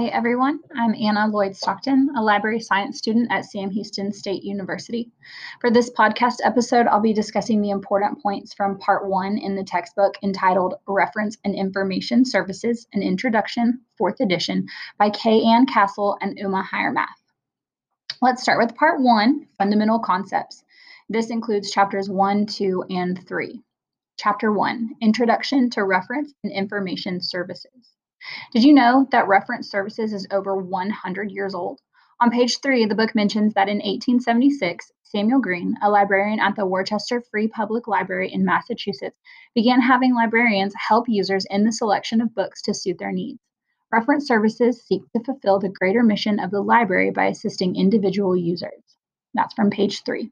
Hi, everyone. I'm Anna Loyd Stockton, a library science student at Sam Houston State University. For this podcast episode, I'll be discussing the important points from part one in the textbook entitled Reference and Information Services An Introduction, 4th edition, by Kay Ann Cassell and Uma Hiremath. Let's start with part one Fundamental Concepts. This includes chapters one, two, and three. Chapter one Introduction to Reference and Information Services. Did you know that reference services is over 100 years old? On page three, the book mentions that in 1876, Samuel Green, a librarian at the Worcester Free Public Library in Massachusetts, began having librarians help users in the selection of books to suit their needs. Reference services seek to fulfill the greater mission of the library by assisting individual users. That's from page three.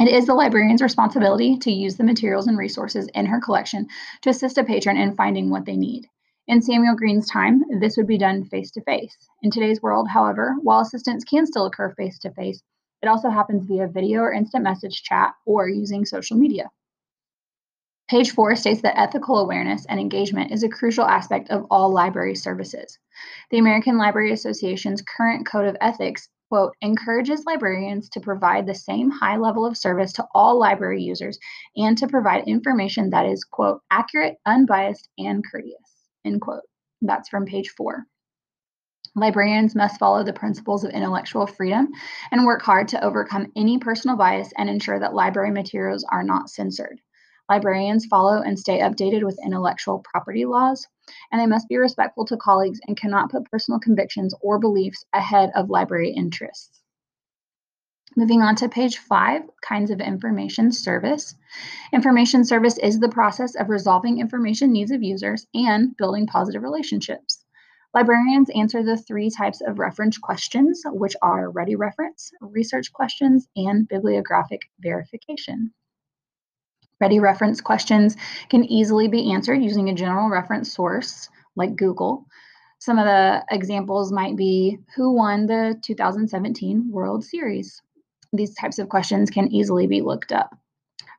It is the librarian's responsibility to use the materials and resources in her collection to assist a patron in finding what they need. In Samuel Green's time, this would be done face to face. In today's world, however, while assistance can still occur face to face, it also happens via video or instant message chat or using social media. Page four states that ethical awareness and engagement is a crucial aspect of all library services. The American Library Association's current code of ethics, quote, encourages librarians to provide the same high level of service to all library users and to provide information that is, quote, accurate, unbiased, and courteous. End quote. That's from page four. Librarians must follow the principles of intellectual freedom and work hard to overcome any personal bias and ensure that library materials are not censored. Librarians follow and stay updated with intellectual property laws, and they must be respectful to colleagues and cannot put personal convictions or beliefs ahead of library interests. Moving on to page five, kinds of information service. Information service is the process of resolving information needs of users and building positive relationships. Librarians answer the three types of reference questions, which are ready reference, research questions, and bibliographic verification. Ready reference questions can easily be answered using a general reference source like Google. Some of the examples might be Who won the 2017 World Series? These types of questions can easily be looked up.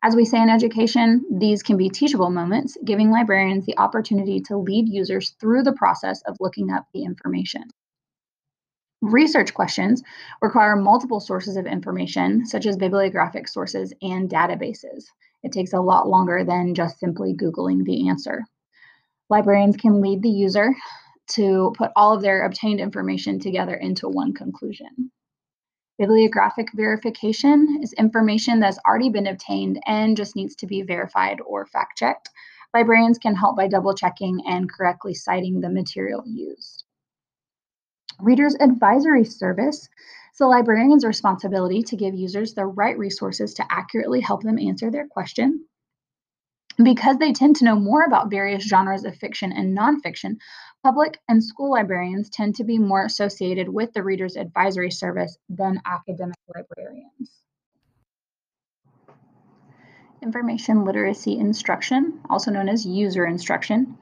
As we say in education, these can be teachable moments, giving librarians the opportunity to lead users through the process of looking up the information. Research questions require multiple sources of information, such as bibliographic sources and databases. It takes a lot longer than just simply Googling the answer. Librarians can lead the user to put all of their obtained information together into one conclusion. Bibliographic verification is information that's already been obtained and just needs to be verified or fact checked. Librarians can help by double checking and correctly citing the material used. Reader's Advisory Service is the librarian's responsibility to give users the right resources to accurately help them answer their question. Because they tend to know more about various genres of fiction and nonfiction, Public and school librarians tend to be more associated with the Reader's Advisory Service than academic librarians. Information literacy instruction, also known as user instruction.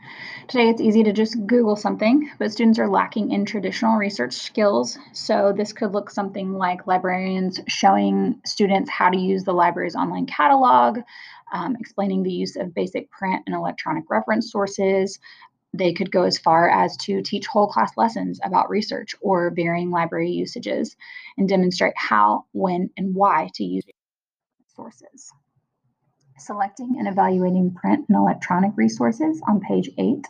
Today it's easy to just Google something, but students are lacking in traditional research skills. So this could look something like librarians showing students how to use the library's online catalog, um, explaining the use of basic print and electronic reference sources, they could go as far as to teach whole class lessons about research or varying library usages and demonstrate how, when, and why to use sources. Selecting and evaluating print and electronic resources on page eight.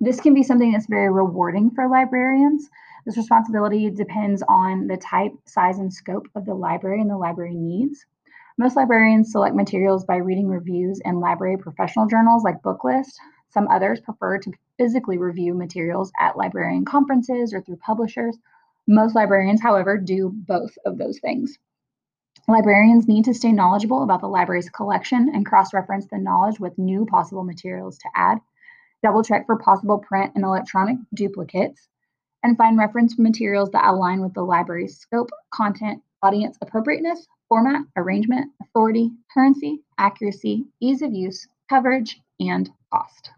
This can be something that's very rewarding for librarians. This responsibility depends on the type, size, and scope of the library and the library needs. Most librarians select materials by reading reviews and library professional journals like Booklist. Some others prefer to physically review materials at librarian conferences or through publishers. Most librarians, however, do both of those things. Librarians need to stay knowledgeable about the library's collection and cross reference the knowledge with new possible materials to add, double check for possible print and electronic duplicates, and find reference materials that align with the library's scope, content, audience appropriateness, format, arrangement, authority, currency, accuracy, ease of use, coverage, and cost.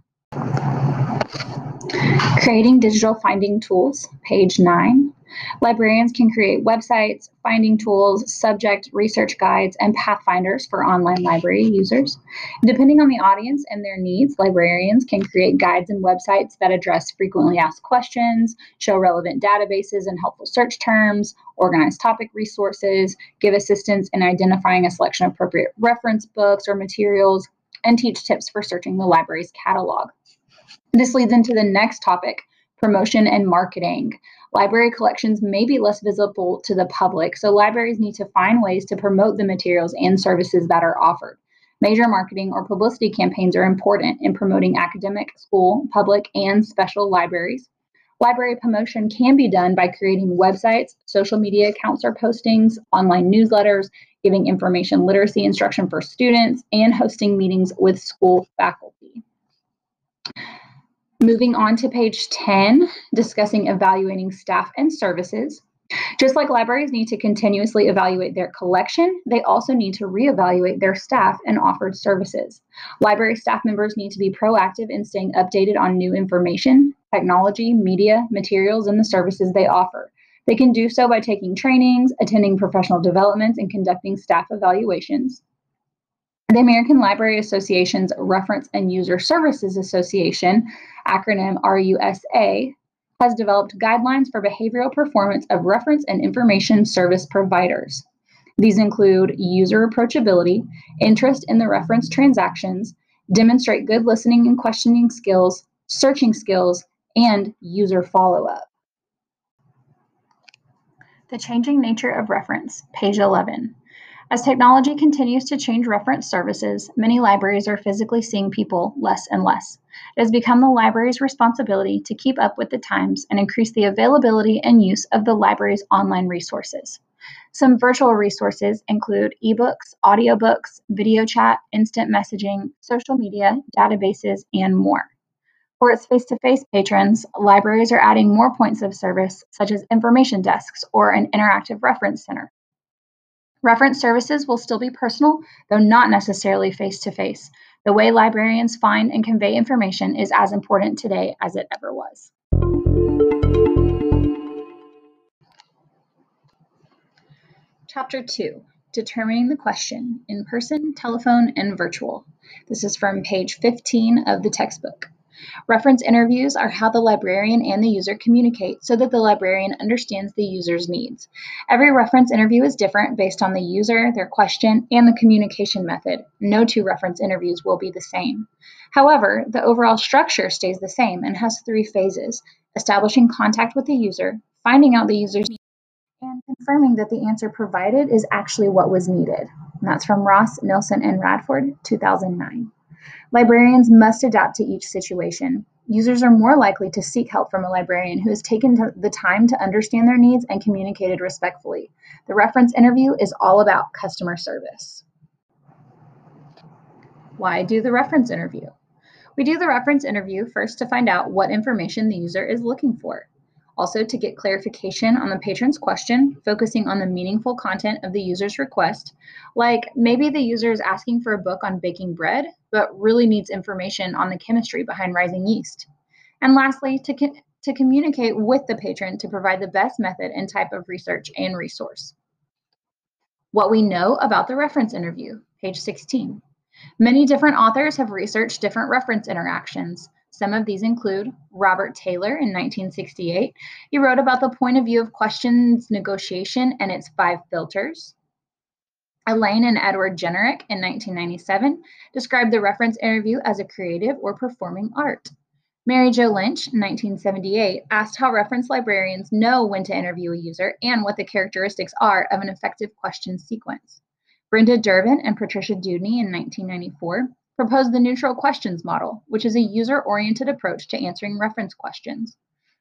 Creating digital finding tools, page nine. Librarians can create websites, finding tools, subject research guides, and pathfinders for online library users. Depending on the audience and their needs, librarians can create guides and websites that address frequently asked questions, show relevant databases and helpful search terms, organize topic resources, give assistance in identifying a selection of appropriate reference books or materials, and teach tips for searching the library's catalog. This leads into the next topic promotion and marketing. Library collections may be less visible to the public, so libraries need to find ways to promote the materials and services that are offered. Major marketing or publicity campaigns are important in promoting academic, school, public, and special libraries. Library promotion can be done by creating websites, social media accounts or postings, online newsletters, giving information literacy instruction for students, and hosting meetings with school faculty. Moving on to page 10, discussing evaluating staff and services. Just like libraries need to continuously evaluate their collection, they also need to reevaluate their staff and offered services. Library staff members need to be proactive in staying updated on new information, technology, media, materials, and the services they offer. They can do so by taking trainings, attending professional developments, and conducting staff evaluations. The American Library Association's Reference and User Services Association, acronym RUSA, has developed guidelines for behavioral performance of reference and information service providers. These include user approachability, interest in the reference transactions, demonstrate good listening and questioning skills, searching skills, and user follow up. The changing nature of reference, page 11. As technology continues to change reference services, many libraries are physically seeing people less and less. It has become the library's responsibility to keep up with the times and increase the availability and use of the library's online resources. Some virtual resources include ebooks, audiobooks, video chat, instant messaging, social media, databases, and more. For its face to face patrons, libraries are adding more points of service, such as information desks or an interactive reference center. Reference services will still be personal, though not necessarily face to face. The way librarians find and convey information is as important today as it ever was. Chapter 2 Determining the Question in Person, Telephone, and Virtual. This is from page 15 of the textbook. Reference interviews are how the librarian and the user communicate so that the librarian understands the user's needs. Every reference interview is different based on the user, their question, and the communication method. No two reference interviews will be the same. However, the overall structure stays the same and has three phases establishing contact with the user, finding out the user's needs, and confirming that the answer provided is actually what was needed. And that's from Ross, Nilsen, and Radford, 2009. Librarians must adapt to each situation. Users are more likely to seek help from a librarian who has taken the time to understand their needs and communicated respectfully. The reference interview is all about customer service. Why do the reference interview? We do the reference interview first to find out what information the user is looking for. Also, to get clarification on the patron's question, focusing on the meaningful content of the user's request, like maybe the user is asking for a book on baking bread, but really needs information on the chemistry behind rising yeast. And lastly, to, co- to communicate with the patron to provide the best method and type of research and resource. What we know about the reference interview, page 16. Many different authors have researched different reference interactions. Some of these include Robert Taylor in 1968. He wrote about the point of view of questions negotiation and its five filters. Elaine and Edward Jennerich in 1997 described the reference interview as a creative or performing art. Mary Jo Lynch, 1978, asked how reference librarians know when to interview a user and what the characteristics are of an effective question sequence. Brenda Dervin and Patricia Dewdney in 1994 proposed the neutral questions model, which is a user oriented approach to answering reference questions.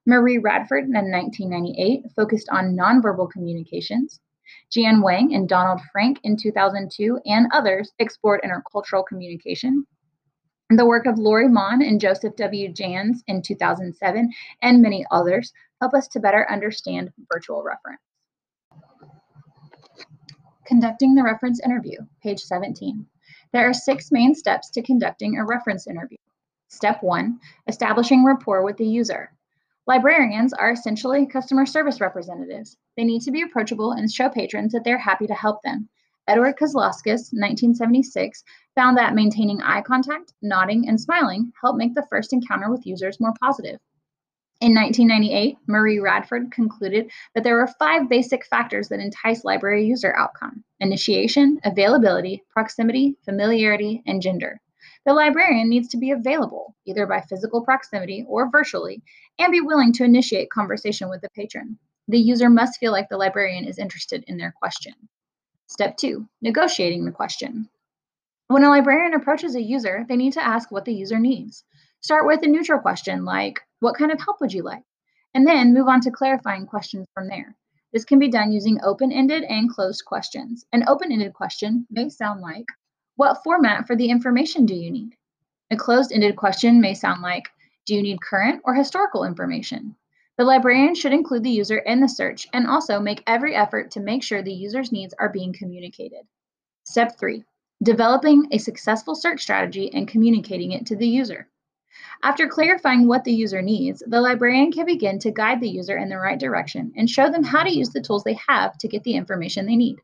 Marie Radford in 1998 focused on nonverbal communications. Jan Wang and Donald Frank in 2002 and others explored intercultural communication. The work of Lori Mon and Joseph W. Janes in 2007 and many others help us to better understand virtual reference. Conducting the reference interview, page 17. There are six main steps to conducting a reference interview. Step one, establishing rapport with the user. Librarians are essentially customer service representatives. They need to be approachable and show patrons that they're happy to help them. Edward Kazlauskas, 1976, found that maintaining eye contact, nodding, and smiling help make the first encounter with users more positive. In 1998, Marie Radford concluded that there were five basic factors that entice library user outcome initiation, availability, proximity, familiarity, and gender. The librarian needs to be available, either by physical proximity or virtually, and be willing to initiate conversation with the patron. The user must feel like the librarian is interested in their question. Step two, negotiating the question. When a librarian approaches a user, they need to ask what the user needs. Start with a neutral question like, What kind of help would you like? And then move on to clarifying questions from there. This can be done using open ended and closed questions. An open ended question may sound like, What format for the information do you need? A closed ended question may sound like, Do you need current or historical information? The librarian should include the user in the search and also make every effort to make sure the user's needs are being communicated. Step three, developing a successful search strategy and communicating it to the user. After clarifying what the user needs, the librarian can begin to guide the user in the right direction and show them how to use the tools they have to get the information they need.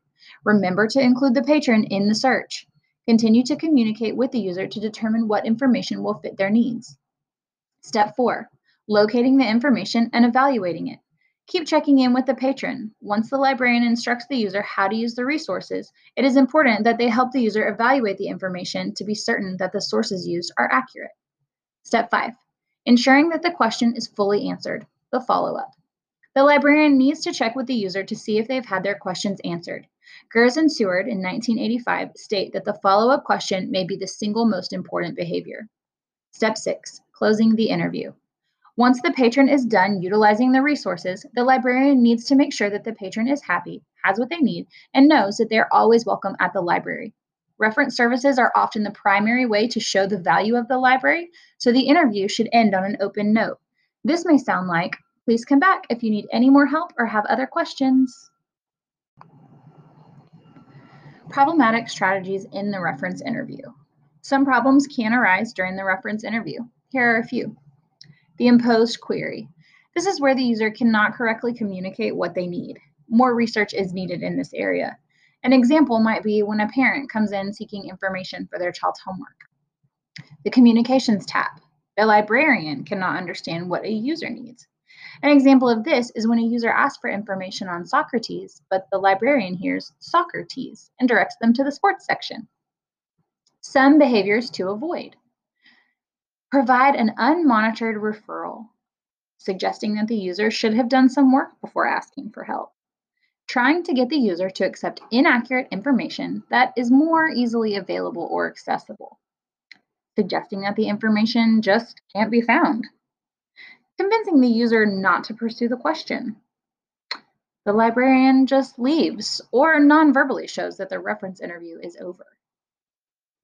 Remember to include the patron in the search. Continue to communicate with the user to determine what information will fit their needs. Step 4. Locating the information and evaluating it. Keep checking in with the patron. Once the librarian instructs the user how to use the resources, it is important that they help the user evaluate the information to be certain that the sources used are accurate. Step 5. Ensuring that the question is fully answered, the follow up. The librarian needs to check with the user to see if they've had their questions answered. Gers and Seward in 1985 state that the follow up question may be the single most important behavior. Step 6. Closing the interview. Once the patron is done utilizing the resources, the librarian needs to make sure that the patron is happy, has what they need, and knows that they are always welcome at the library. Reference services are often the primary way to show the value of the library, so the interview should end on an open note. This may sound like, please come back if you need any more help or have other questions. Problematic strategies in the reference interview. Some problems can arise during the reference interview. Here are a few. The imposed query. This is where the user cannot correctly communicate what they need. More research is needed in this area. An example might be when a parent comes in seeking information for their child's homework. The communications tab. The librarian cannot understand what a user needs. An example of this is when a user asks for information on Socrates, but the librarian hears Socrates and directs them to the sports section. Some behaviors to avoid. Provide an unmonitored referral, suggesting that the user should have done some work before asking for help trying to get the user to accept inaccurate information that is more easily available or accessible, suggesting that the information just can't be found, convincing the user not to pursue the question. The librarian just leaves or non-verbally shows that the reference interview is over.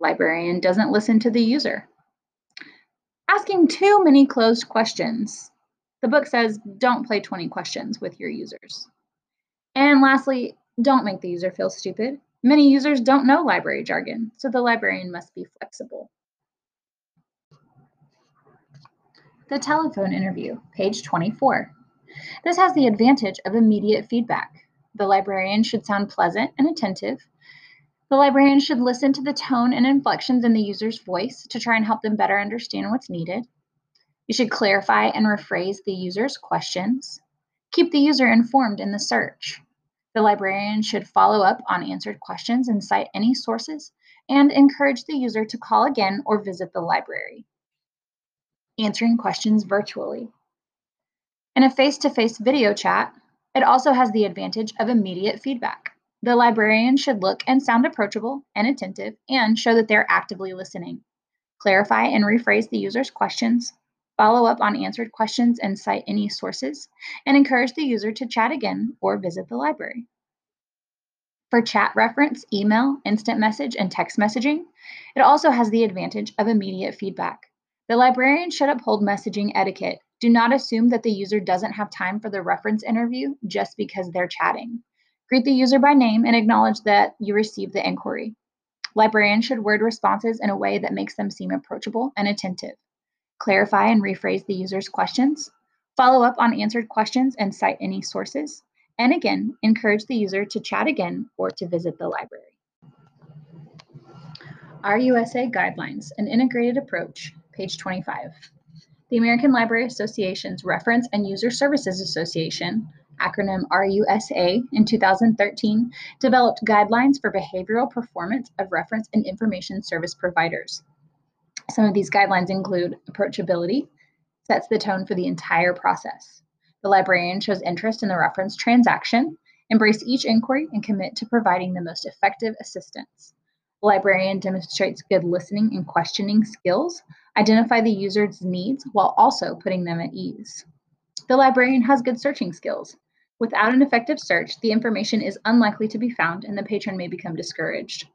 Librarian doesn't listen to the user. Asking too many closed questions. The book says don't play 20 questions with your users. And lastly, don't make the user feel stupid. Many users don't know library jargon, so the librarian must be flexible. The telephone interview, page 24. This has the advantage of immediate feedback. The librarian should sound pleasant and attentive. The librarian should listen to the tone and inflections in the user's voice to try and help them better understand what's needed. You should clarify and rephrase the user's questions. Keep the user informed in the search. The librarian should follow up on answered questions and cite any sources and encourage the user to call again or visit the library. Answering questions virtually. In a face to face video chat, it also has the advantage of immediate feedback. The librarian should look and sound approachable and attentive and show that they're actively listening. Clarify and rephrase the user's questions, follow up on answered questions and cite any sources, and encourage the user to chat again or visit the library. For chat reference, email, instant message, and text messaging, it also has the advantage of immediate feedback. The librarian should uphold messaging etiquette. Do not assume that the user doesn't have time for the reference interview just because they're chatting. Greet the user by name and acknowledge that you received the inquiry. Librarians should word responses in a way that makes them seem approachable and attentive clarify and rephrase the user's questions, Follow up on answered questions and cite any sources. And again, encourage the user to chat again or to visit the library. RUSA Guidelines, an integrated approach, page 25. The American Library Association's Reference and User Services Association, acronym RUSA, in 2013 developed guidelines for behavioral performance of reference and information service providers. Some of these guidelines include approachability, sets the tone for the entire process. The librarian shows interest in the reference transaction, embrace each inquiry, and commit to providing the most effective assistance. The librarian demonstrates good listening and questioning skills, identify the user's needs while also putting them at ease. The librarian has good searching skills. Without an effective search, the information is unlikely to be found and the patron may become discouraged.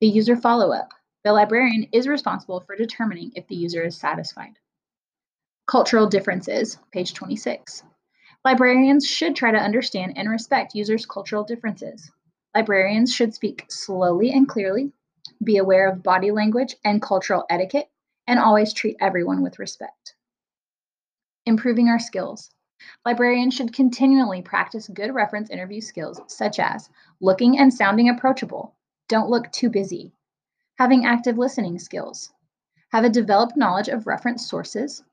The user follow up. The librarian is responsible for determining if the user is satisfied. Cultural differences, page 26. Librarians should try to understand and respect users' cultural differences. Librarians should speak slowly and clearly, be aware of body language and cultural etiquette, and always treat everyone with respect. Improving our skills. Librarians should continually practice good reference interview skills, such as looking and sounding approachable, don't look too busy, having active listening skills, have a developed knowledge of reference sources,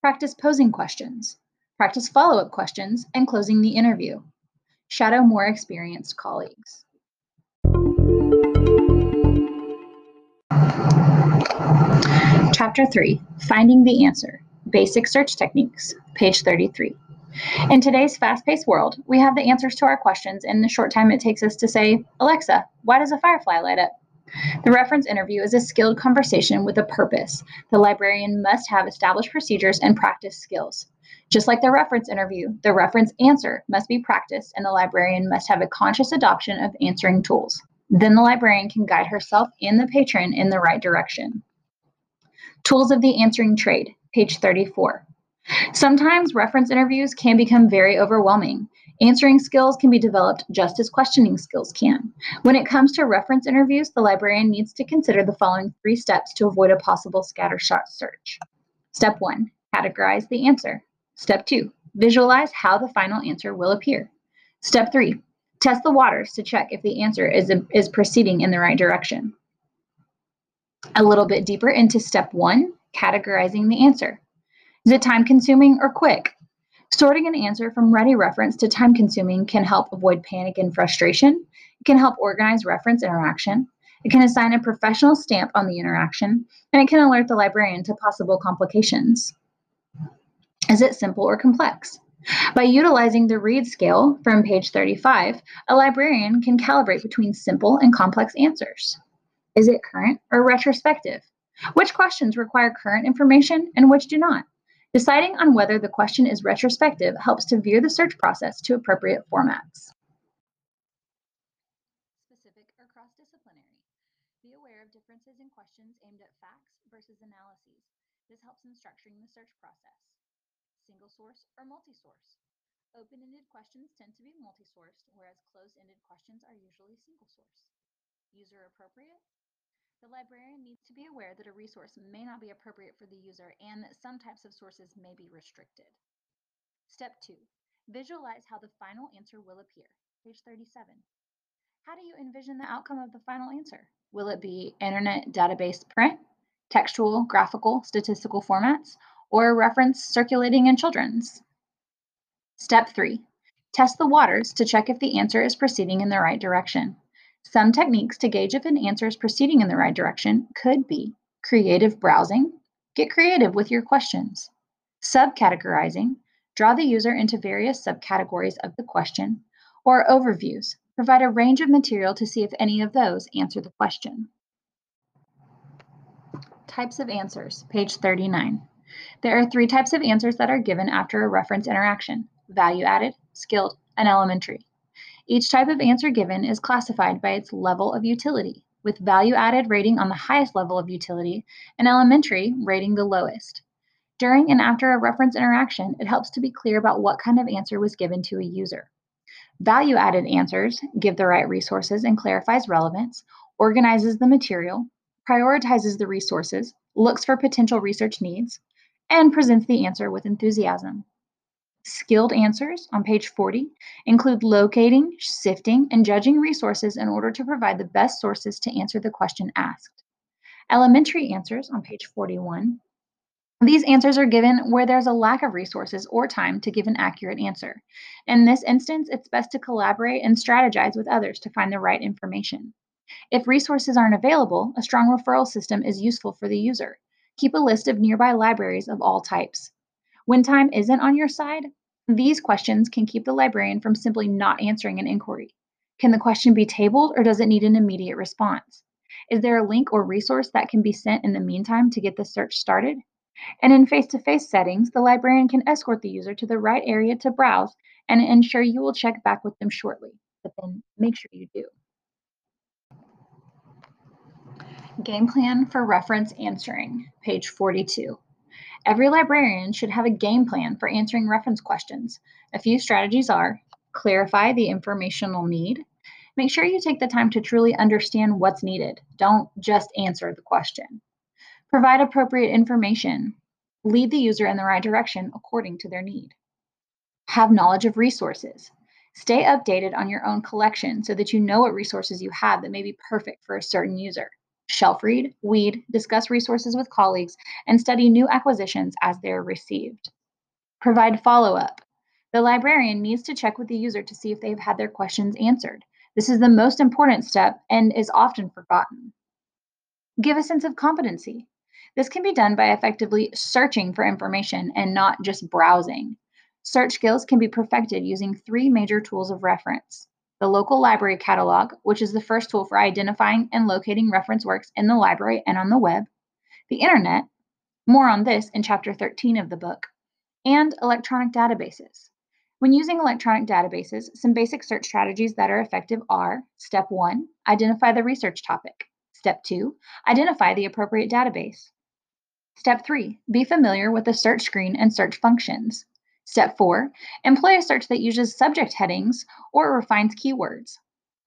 practice posing questions, practice follow up questions, and closing the interview. Shadow more experienced colleagues. Chapter 3 Finding the Answer Basic Search Techniques, page 33. In today's fast paced world, we have the answers to our questions in the short time it takes us to say, Alexa, why does a firefly light up? The reference interview is a skilled conversation with a purpose. The librarian must have established procedures and practice skills. Just like the reference interview, the reference answer must be practiced, and the librarian must have a conscious adoption of answering tools. Then the librarian can guide herself and the patron in the right direction. Tools of the answering trade, page 34. Sometimes reference interviews can become very overwhelming. Answering skills can be developed just as questioning skills can. When it comes to reference interviews, the librarian needs to consider the following three steps to avoid a possible scattershot search. Step one, categorize the answer. Step two, visualize how the final answer will appear. Step three, test the waters to check if the answer is, is proceeding in the right direction. A little bit deeper into step one, categorizing the answer. Is it time consuming or quick? Sorting an answer from ready reference to time consuming can help avoid panic and frustration. It can help organize reference interaction. It can assign a professional stamp on the interaction, and it can alert the librarian to possible complications. Is it simple or complex? By utilizing the READ scale from page 35, a librarian can calibrate between simple and complex answers. Is it current or retrospective? Which questions require current information and which do not? Deciding on whether the question is retrospective helps to veer the search process to appropriate formats. Specific or cross-disciplinary. Be aware of differences in questions aimed at facts versus analyses. This helps in structuring the search process single source, or multi-source. Open-ended questions tend to be multi-sourced, whereas closed-ended questions are usually single-source. User appropriate. The librarian needs to be aware that a resource may not be appropriate for the user and that some types of sources may be restricted. Step 2. Visualize how the final answer will appear. Page 37. How do you envision the outcome of the final answer? Will it be internet database print, textual, graphical, statistical formats, or reference circulating in children's. Step 3. Test the waters to check if the answer is proceeding in the right direction. Some techniques to gauge if an answer is proceeding in the right direction could be creative browsing, get creative with your questions, subcategorizing, draw the user into various subcategories of the question, or overviews, provide a range of material to see if any of those answer the question. Types of answers, page 39. There are three types of answers that are given after a reference interaction value added, skilled, and elementary. Each type of answer given is classified by its level of utility, with value added rating on the highest level of utility and elementary rating the lowest. During and after a reference interaction, it helps to be clear about what kind of answer was given to a user. Value added answers give the right resources and clarifies relevance, organizes the material, prioritizes the resources, looks for potential research needs, and presents the answer with enthusiasm. Skilled answers on page 40 include locating, sifting, and judging resources in order to provide the best sources to answer the question asked. Elementary answers on page 41. These answers are given where there's a lack of resources or time to give an accurate answer. In this instance, it's best to collaborate and strategize with others to find the right information. If resources aren't available, a strong referral system is useful for the user. Keep a list of nearby libraries of all types. When time isn't on your side, these questions can keep the librarian from simply not answering an inquiry. Can the question be tabled or does it need an immediate response? Is there a link or resource that can be sent in the meantime to get the search started? And in face to face settings, the librarian can escort the user to the right area to browse and ensure you will check back with them shortly. But then make sure you do. Game plan for reference answering, page 42. Every librarian should have a game plan for answering reference questions. A few strategies are clarify the informational need. Make sure you take the time to truly understand what's needed. Don't just answer the question. Provide appropriate information. Lead the user in the right direction according to their need. Have knowledge of resources. Stay updated on your own collection so that you know what resources you have that may be perfect for a certain user shelf read, weed, discuss resources with colleagues, and study new acquisitions as they are received. Provide follow up. The librarian needs to check with the user to see if they've had their questions answered. This is the most important step and is often forgotten. Give a sense of competency. This can be done by effectively searching for information and not just browsing. Search skills can be perfected using three major tools of reference the local library catalog, which is the first tool for identifying and locating reference works in the library and on the web, the internet, more on this in chapter 13 of the book, and electronic databases. When using electronic databases, some basic search strategies that are effective are step one, identify the research topic. Step two, identify the appropriate database. Step three, be familiar with the search screen and search functions. Step four, employ a search that uses subject headings or refines keywords.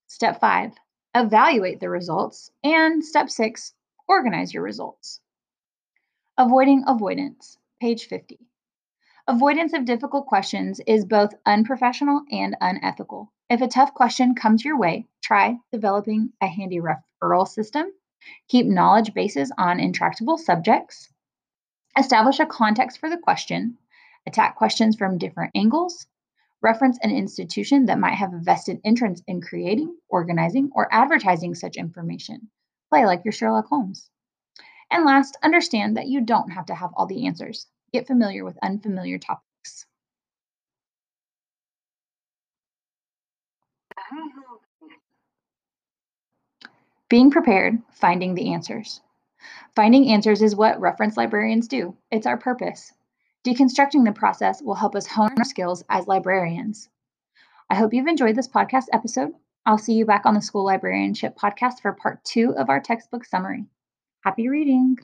Step five, evaluate the results. And step six, organize your results. Avoiding avoidance, page 50. Avoidance of difficult questions is both unprofessional and unethical. If a tough question comes your way, try developing a handy referral system, keep knowledge bases on intractable subjects, establish a context for the question, attack questions from different angles, reference an institution that might have a vested interest in creating, organizing, or advertising such information. Play like your Sherlock Holmes. And last, understand that you don't have to have all the answers. Get familiar with unfamiliar topics. Being prepared, finding the answers. Finding answers is what reference librarians do. It's our purpose. Deconstructing the process will help us hone our skills as librarians. I hope you've enjoyed this podcast episode. I'll see you back on the School Librarianship podcast for part two of our textbook summary. Happy reading!